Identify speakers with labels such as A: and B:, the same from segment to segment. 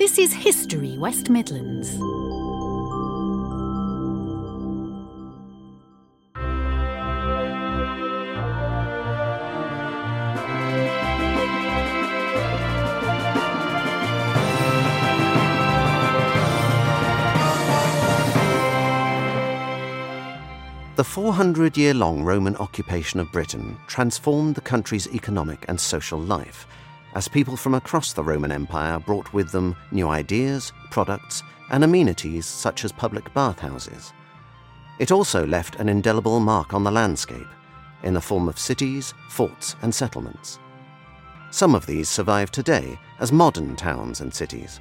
A: This is History West Midlands.
B: The 400 year long Roman occupation of Britain transformed the country's economic and social life as people from across the Roman Empire brought with them new ideas, products, and amenities such as public bathhouses. It also left an indelible mark on the landscape in the form of cities, forts, and settlements. Some of these survive today as modern towns and cities,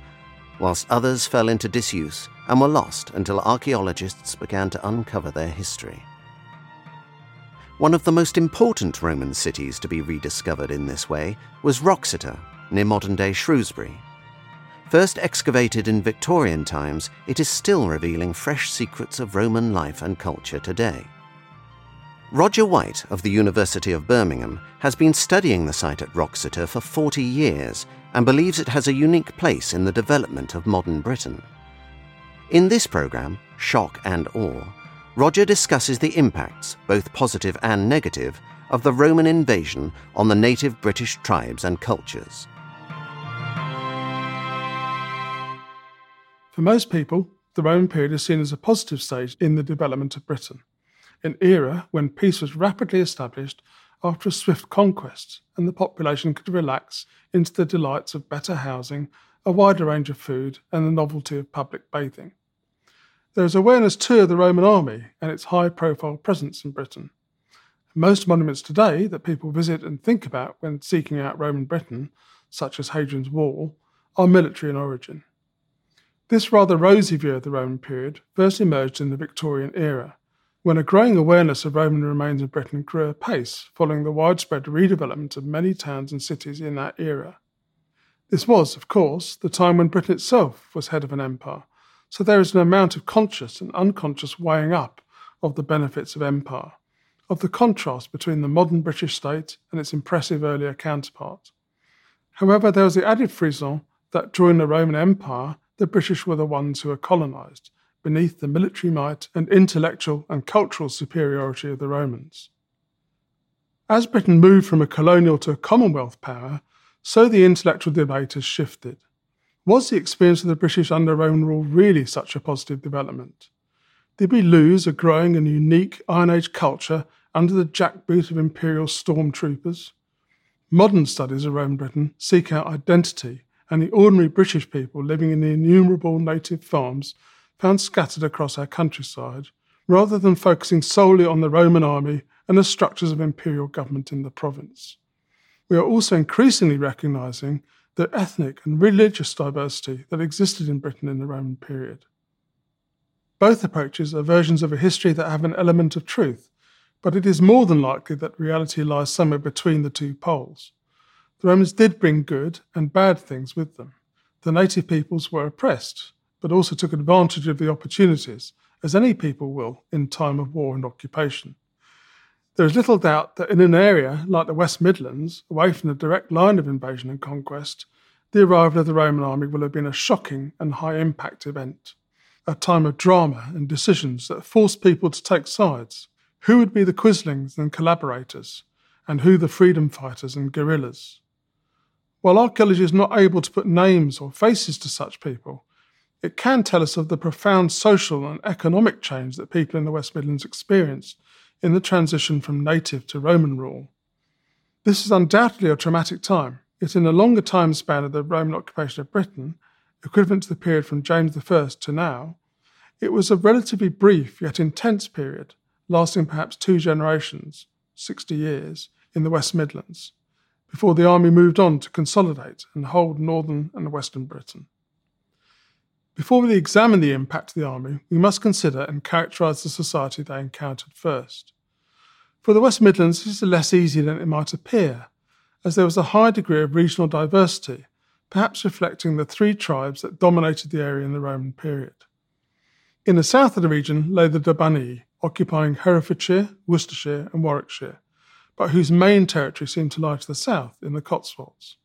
B: whilst others fell into disuse and were lost until archaeologists began to uncover their history. One of the most important Roman cities to be rediscovered in this way was Wroxeter, near modern day Shrewsbury. First excavated in Victorian times, it is still revealing fresh secrets of Roman life and culture today. Roger White of the University of Birmingham has been studying the site at Wroxeter for 40 years and believes it has a unique place in the development of modern Britain. In this programme, Shock and Awe, Roger discusses the impacts, both positive and negative, of the Roman invasion on the native British tribes and cultures.
C: For most people, the Roman period is seen as a positive stage in the development of Britain, an era when peace was rapidly established after a swift conquest and the population could relax into the delights of better housing, a wider range of food, and the novelty of public bathing. There is awareness too of the Roman army and its high profile presence in Britain. Most monuments today that people visit and think about when seeking out Roman Britain, such as Hadrian's Wall, are military in origin. This rather rosy view of the Roman period first emerged in the Victorian era, when a growing awareness of Roman remains in Britain grew apace following the widespread redevelopment of many towns and cities in that era. This was, of course, the time when Britain itself was head of an empire, so there is an amount of conscious and unconscious weighing up of the benefits of empire, of the contrast between the modern British state and its impressive earlier counterpart. However, there was the added frisson that during the Roman Empire, the British were the ones who were colonised, beneath the military might and intellectual and cultural superiority of the Romans. As Britain moved from a colonial to a Commonwealth power, so the intellectual debate has shifted. Was the experience of the British under Roman rule really such a positive development? Did we lose a growing and unique Iron Age culture under the jackboot of imperial stormtroopers? Modern studies of Roman Britain seek out identity and the ordinary British people living in the innumerable native farms found scattered across our countryside, rather than focusing solely on the Roman army and the structures of imperial government in the province. We are also increasingly recognising the ethnic and religious diversity that existed in Britain in the Roman period. Both approaches are versions of a history that have an element of truth, but it is more than likely that reality lies somewhere between the two poles. The Romans did bring good and bad things with them. The native peoples were oppressed, but also took advantage of the opportunities, as any people will in time of war and occupation. There is little doubt that in an area like the West Midlands, away from the direct line of invasion and conquest, the arrival of the Roman army will have been a shocking and high impact event, a time of drama and decisions that forced people to take sides. Who would be the quislings and collaborators, and who the freedom fighters and guerrillas? While archaeology is not able to put names or faces to such people, it can tell us of the profound social and economic change that people in the West Midlands experienced in the transition from native to Roman rule. This is undoubtedly a traumatic time, yet in a longer time span of the Roman occupation of Britain, equivalent to the period from James I to now, it was a relatively brief yet intense period, lasting perhaps two generations, 60 years, in the West Midlands, before the army moved on to consolidate and hold northern and western Britain. Before we examine the impact of the army, we must consider and characterise the society they encountered first. For the West Midlands, this is less easy than it might appear, as there was a high degree of regional diversity, perhaps reflecting the three tribes that dominated the area in the Roman period. In the south of the region lay the Dobunni, occupying Herefordshire, Worcestershire, and Warwickshire, but whose main territory seemed to lie to the south in the Cotswolds.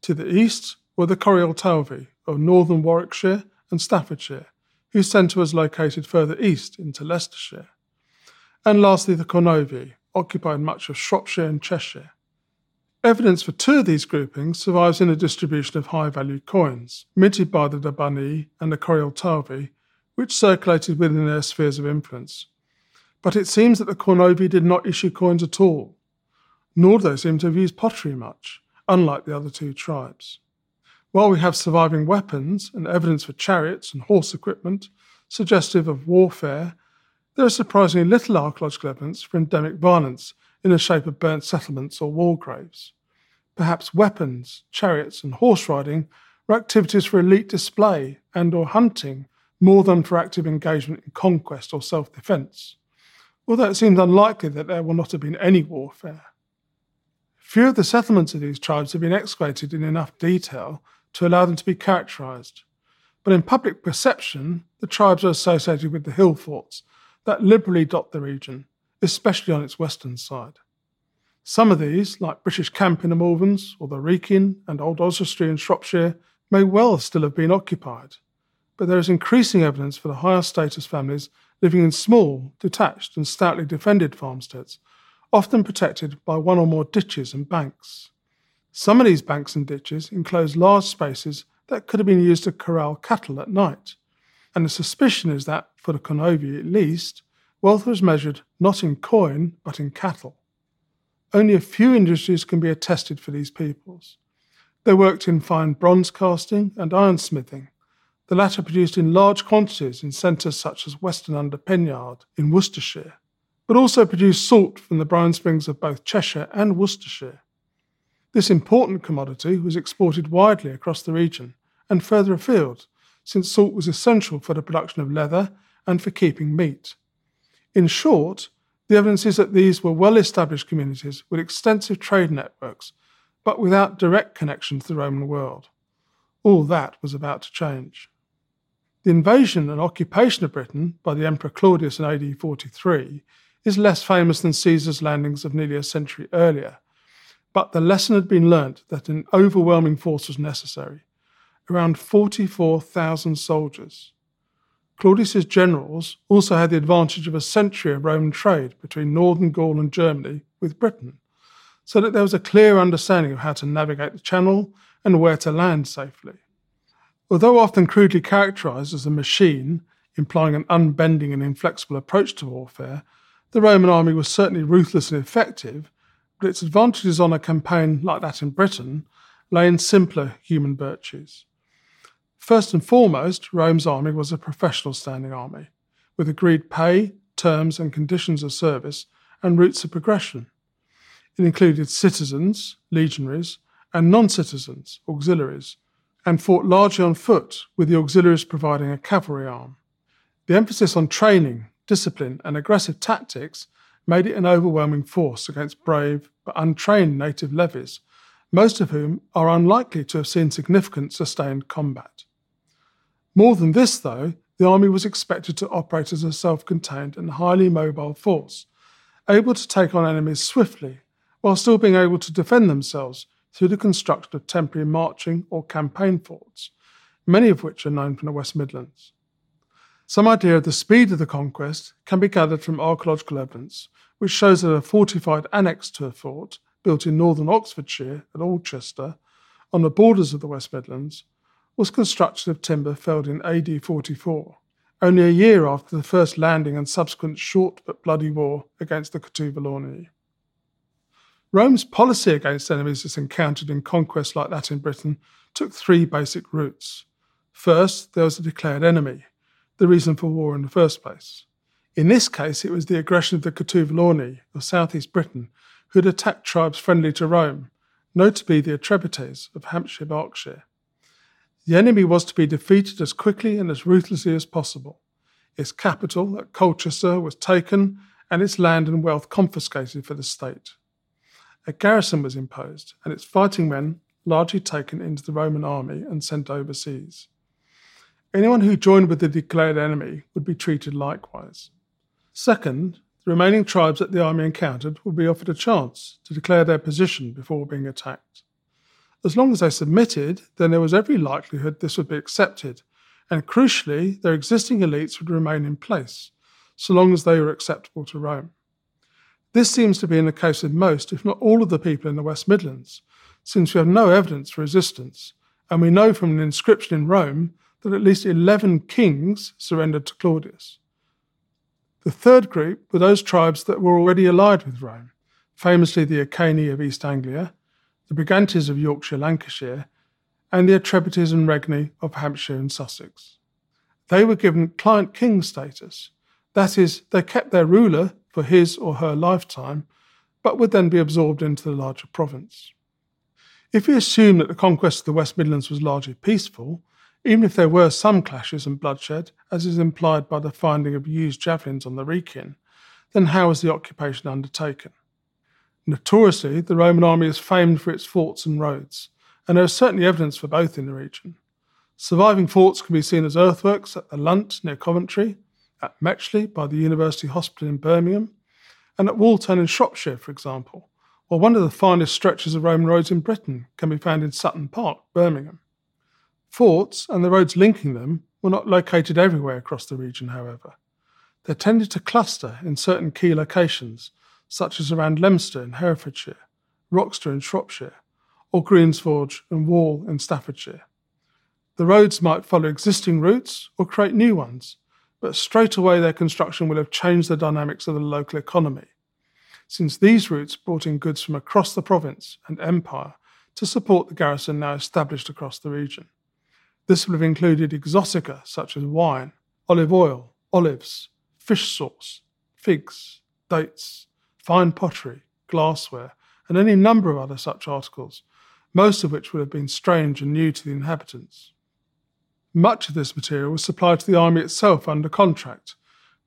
C: To the east were the Coriol of northern Warwickshire and Staffordshire, whose centre was located further east into Leicestershire. And lastly, the Cornovii, occupied much of Shropshire and Cheshire. Evidence for two of these groupings survives in a distribution of high valued coins, minted by the Dobunni and the Corieltauvi, which circulated within their spheres of influence. But it seems that the Cornovii did not issue coins at all, nor do they seem to have used pottery much, unlike the other two tribes. While we have surviving weapons and evidence for chariots and horse equipment suggestive of warfare, there is surprisingly little archaeological evidence for endemic violence in the shape of burnt settlements or wall graves. Perhaps weapons, chariots, and horse riding were activities for elite display and or hunting more than for active engagement in conquest or self-defense, although it seems unlikely that there will not have been any warfare. Few of the settlements of these tribes have been excavated in enough detail to allow them to be characterised, but in public perception, the tribes are associated with the hill forts that liberally dot the region, especially on its western side. Some of these, like British Camp in the Malverns or the Wrekin and Old Oswestry in Shropshire, may well still have been occupied, but there is increasing evidence for the higher status families living in small, detached, and stoutly defended farmsteads, often protected by one or more ditches and banks. Some of these banks and ditches enclose large spaces that could have been used to corral cattle at night, and the suspicion is that, for the Cornovii at least, wealth was measured not in coin but in cattle. Only a few industries can be attested for these peoples. They worked in fine bronze casting and ironsmithing, the latter produced in large quantities in centres such as Weston under Penyard in Worcestershire, but also produced salt from the brine springs of both Cheshire and Worcestershire. This important commodity was exported widely across the region and further afield, since salt was essential for the production of leather and for keeping meat. In short, the evidence is that these were well established communities with extensive trade networks, but without direct connection to the Roman world. All that was about to change. The invasion and occupation of Britain by the Emperor Claudius in AD 43 is less famous than Caesar's landings of nearly a century earlier, but the lesson had been learnt that an overwhelming force was necessary around 44,000 soldiers. Claudius's generals also had the advantage of a century of Roman trade between northern Gaul and Germany with Britain, so that there was a clear understanding of how to navigate the channel and where to land safely. Although often crudely characterized as a machine, implying an unbending and inflexible approach to warfare, the Roman army was certainly ruthless and effective, but its advantages on a campaign like that in Britain lay in simpler human virtues. First and foremost, Rome's army was a professional standing army, with agreed pay, terms, and conditions of service and routes of progression. It included citizens, legionaries, and non citizens, auxiliaries, and fought largely on foot, with the auxiliaries providing a cavalry arm. The emphasis on training, discipline, and aggressive tactics made it an overwhelming force against brave but untrained native levies, most of whom are unlikely to have seen significant sustained combat. More than this, though, the army was expected to operate as a self contained and highly mobile force, able to take on enemies swiftly, while still being able to defend themselves through the construction of temporary marching or campaign forts, many of which are known from the West Midlands. Some idea of the speed of the conquest can be gathered from archaeological evidence, which shows that a fortified annex to a fort, built in northern Oxfordshire at Alchester, on the borders of the West Midlands, was constructed of timber felled in AD 44, only a year after the first landing and subsequent short but bloody war against the Catuvellauni. Rome's policy against enemies it's encountered in conquests like that in Britain took three basic routes. First, there was a declared enemy, the reason for war in the first place. In this case, it was the aggression of the Catuvellauni of southeast Britain, who had attacked tribes friendly to Rome, notably the Atrebates of Hampshire Berkshire. The enemy was to be defeated as quickly and as ruthlessly as possible. Its capital at Colchester was taken and its land and wealth confiscated for the state. A garrison was imposed and its fighting men largely taken into the Roman army and sent overseas. Anyone who joined with the declared enemy would be treated likewise. Second, the remaining tribes that the army encountered would be offered a chance to declare their position before being attacked. As long as they submitted, then there was every likelihood this would be accepted, and crucially, their existing elites would remain in place, so long as they were acceptable to Rome. This seems to be in the case of most, if not all, of the people in the West Midlands, since we have no evidence for resistance, and we know from an inscription in Rome that at least 11 kings surrendered to Claudius. The third group were those tribes that were already allied with Rome, famously the Iceni of East Anglia, the Brigantes of Yorkshire, Lancashire, and the Atrebates and Regni of Hampshire and Sussex. They were given client king status, that is, they kept their ruler for his or her lifetime, but would then be absorbed into the larger province. If we assume that the conquest of the West Midlands was largely peaceful, even if there were some clashes and bloodshed, as is implied by the finding of used javelins on the Wrekin, then how was the occupation undertaken? Notoriously, the Roman army is famed for its forts and roads, and there is certainly evidence for both in the region. Surviving forts can be seen as earthworks at the Lunt near Coventry, at Metchley by the University Hospital in Birmingham, and at Walton in Shropshire, for example, while one of the finest stretches of Roman roads in Britain can be found in Sutton Park, Birmingham. Forts and the roads linking them were not located everywhere across the region, however. They tended to cluster in certain key locations, such as around Leominster in Herefordshire, Roxton in Shropshire, or Greensforge and Wall in Staffordshire. The roads might follow existing routes or create new ones, but straight away their construction will have changed the dynamics of the local economy, since these routes brought in goods from across the province and empire to support the garrison now established across the region. This would have included exotica such as wine, olive oil, olives, fish sauce, figs, dates, fine pottery, glassware, and any number of other such articles, most of which would have been strange and new to the inhabitants. Much of this material was supplied to the army itself under contract,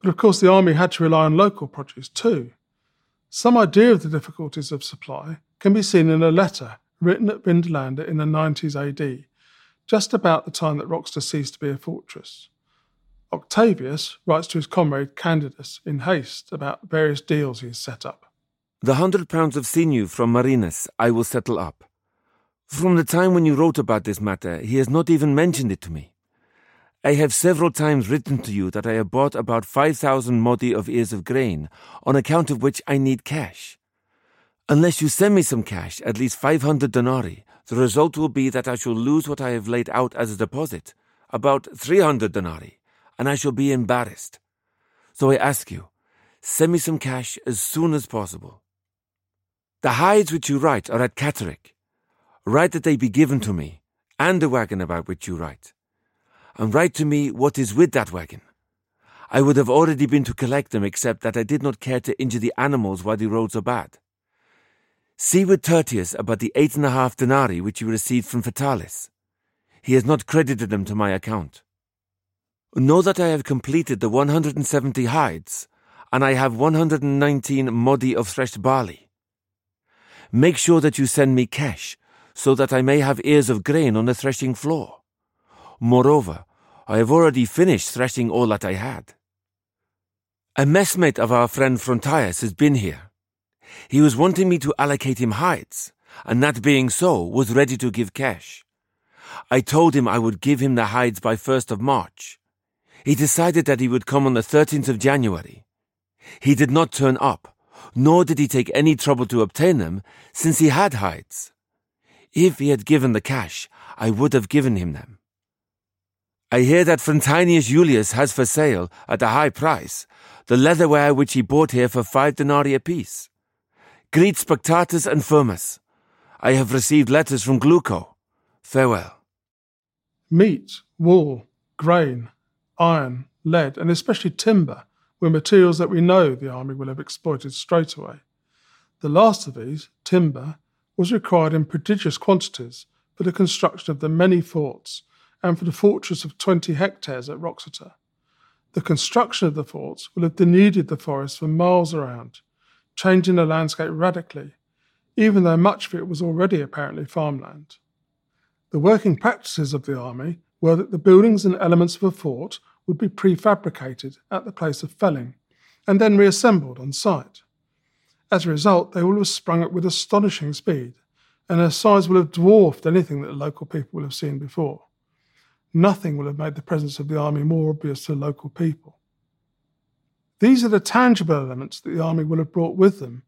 C: but of course the army had to rely on local produce too. Some idea of the difficulties of supply can be seen in a letter written at Vindolanda in the 90s AD, just about the time that Wroxeter ceased to be a fortress. Octavius writes to his comrade Candidus in haste about various deals he has set up.
D: The hundred pounds of sinew from Marinus I will settle up. From the time when you wrote about this matter, he has not even mentioned it to me. I have several times written to you that I have bought about 5,000 modi of ears of grain, on account of which I need cash. Unless you send me some cash, at least 500 denarii, the result will be that I shall lose what I have laid out as a deposit, about 300 denarii, and I shall be embarrassed. So I ask you, send me some cash as soon as possible. The hides which you write are at Catterick. Write that they be given to me, and the wagon about which you write and write to me what is with that wagon. I would have already been to collect them, except that I did not care to injure the animals while the roads are bad. See with Tertius about the eight and a half denarii which you received from Vitalis. He has not credited them to my account. Know that I have completed the 170 hides, and I have 119 modi of threshed barley. Make sure that you send me cash, so that I may have ears of grain on the threshing floor. Moreover, I have already finished threshing all that I had. A messmate of our friend Frontius has been here. He was wanting me to allocate him hides, and that being so, was ready to give cash. I told him I would give him the hides by 1st of March. He decided that he would come on the 13th of January. He did not turn up, nor did he take any trouble to obtain them, since he had hides. If he had given the cash, I would have given him them. I hear that Frontinius Julius has for sale, at a high price, the leatherware which he bought here for five denarii apiece. Greet Spectatus and Firmus. I have received letters from Gleuco. Farewell.
C: Meat, wool, grain, iron, lead, and especially timber were materials that we know the army will have exploited straight away. The last of these, timber, was required in prodigious quantities for the construction of the many forts and for the fortress of 20 hectares at Wroxeter. The construction of the forts will have denuded the forest for miles around, changing the landscape radically, even though much of it was already apparently farmland. The working practices of the army were that the buildings and elements of a fort would be prefabricated at the place of felling and then reassembled on site. As a result, they will have sprung up with astonishing speed and their size will have dwarfed anything that the local people will have seen before. Nothing will have made the presence of the army more obvious to local people. These are the tangible elements that the army will have brought with them,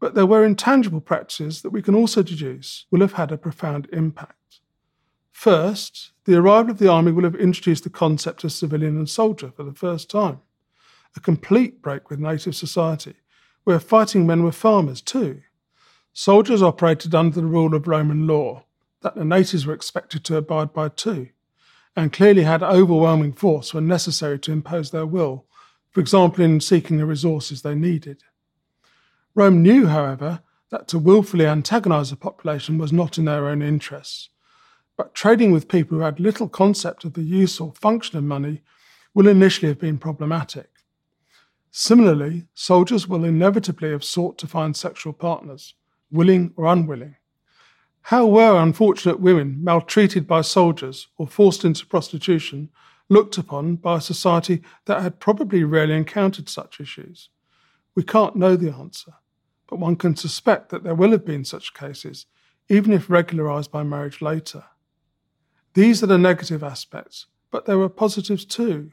C: but there were intangible practices that we can also deduce will have had a profound impact. First, the arrival of the army will have introduced the concept of civilian and soldier for the first time, a complete break with native society, where fighting men were farmers too. Soldiers operated under the rule of Roman law, that the natives were expected to abide by too, and clearly had overwhelming force when necessary to impose their will, for example, in seeking the resources they needed. Rome knew, however, that to wilfully antagonize the population was not in their own interests. But trading with people who had little concept of the use or function of money will initially have been problematic. Similarly, soldiers will inevitably have sought to find sexual partners, willing or unwilling. How were unfortunate women maltreated by soldiers or forced into prostitution looked upon by a society that had probably rarely encountered such issues? We can't know the answer, but one can suspect that there will have been such cases, even if regularised by marriage later. These are the negative aspects, but there were positives too.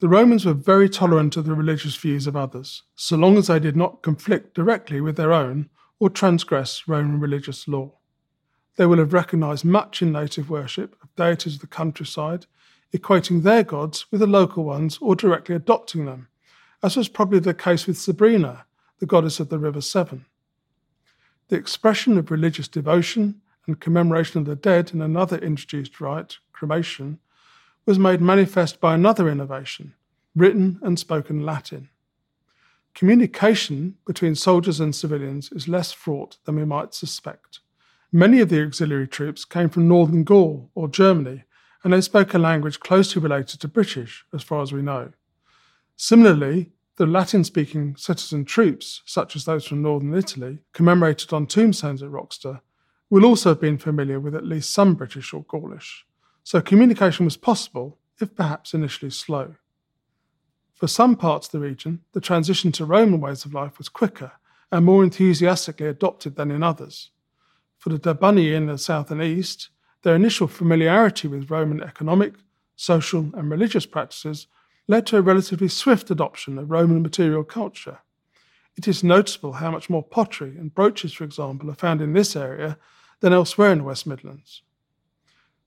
C: The Romans were very tolerant of the religious views of others, so long as they did not conflict directly with their own or transgress Roman religious law. They will have recognised much in native worship of deities of the countryside, equating their gods with the local ones or directly adopting them, as was probably the case with Sabrina, the goddess of the River Severn. The expression of religious devotion and commemoration of the dead in another introduced rite, cremation, was made manifest by another innovation, written and spoken Latin. Communication between soldiers and civilians is less fraught than we might suspect. Many of the auxiliary troops came from northern Gaul or Germany, and they spoke a language closely related to British, as far as we know. Similarly, the Latin speaking citizen troops, such as those from northern Italy, commemorated on tombstones at Wroxeter, will also have been familiar with at least some British or Gaulish, so communication was possible, if perhaps initially slow. For some parts of the region, the transition to Roman ways of life was quicker and more enthusiastically adopted than in others. For the Dobunni in the south and east, their initial familiarity with Roman economic, social, and religious practices led to a relatively swift adoption of Roman material culture. It is noticeable how much more pottery and brooches, for example, are found in this area than elsewhere in the West Midlands.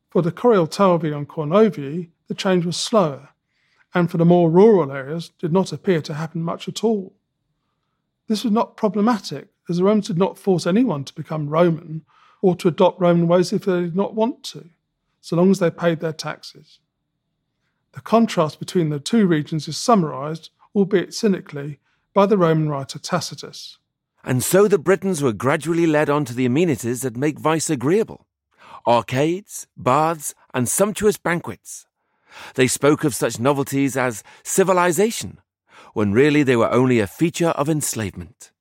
C: For the Corieltauvi and Cornovii, the change was slower, and for the more rural areas did not appear to happen much at all. This was not problematic, as the Romans did not force anyone to become Roman or to adopt Roman ways if they did not want to, so long as they paid their taxes. The contrast between the two regions is summarised, albeit cynically, by the Roman writer Tacitus.
D: And so the Britons were gradually led on to the amenities that make vice agreeable arcades, baths, and sumptuous banquets. They spoke of such novelties as civilization, when really they were only a feature of enslavement.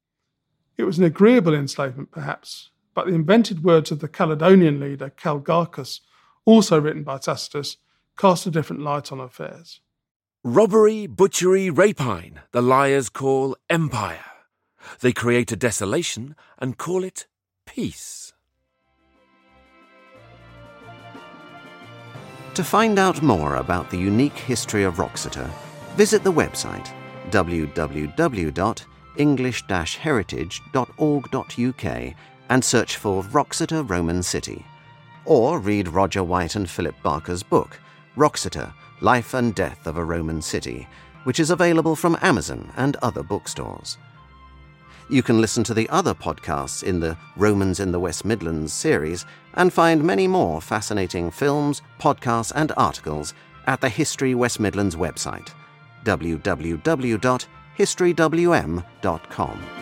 C: It was an agreeable enslavement, perhaps, but the invented words of the Caledonian leader Calgacus, also written by Tacitus, cast a different light on affairs.
D: Robbery, butchery, rapine, the liars call empire. They create a desolation and call it peace.
B: To find out more about the unique history of Wroxeter, visit the website www.english-heritage.org.uk and search for Wroxeter Roman City. Or read Roger White and Philip Barker's book, Wroxeter Life and Death of a Roman City, which is available from Amazon and other bookstores. You can listen to the other podcasts in the Romans in the West Midlands series and find many more fascinating films, podcasts, and articles at the History West Midlands website, www.historywm.com.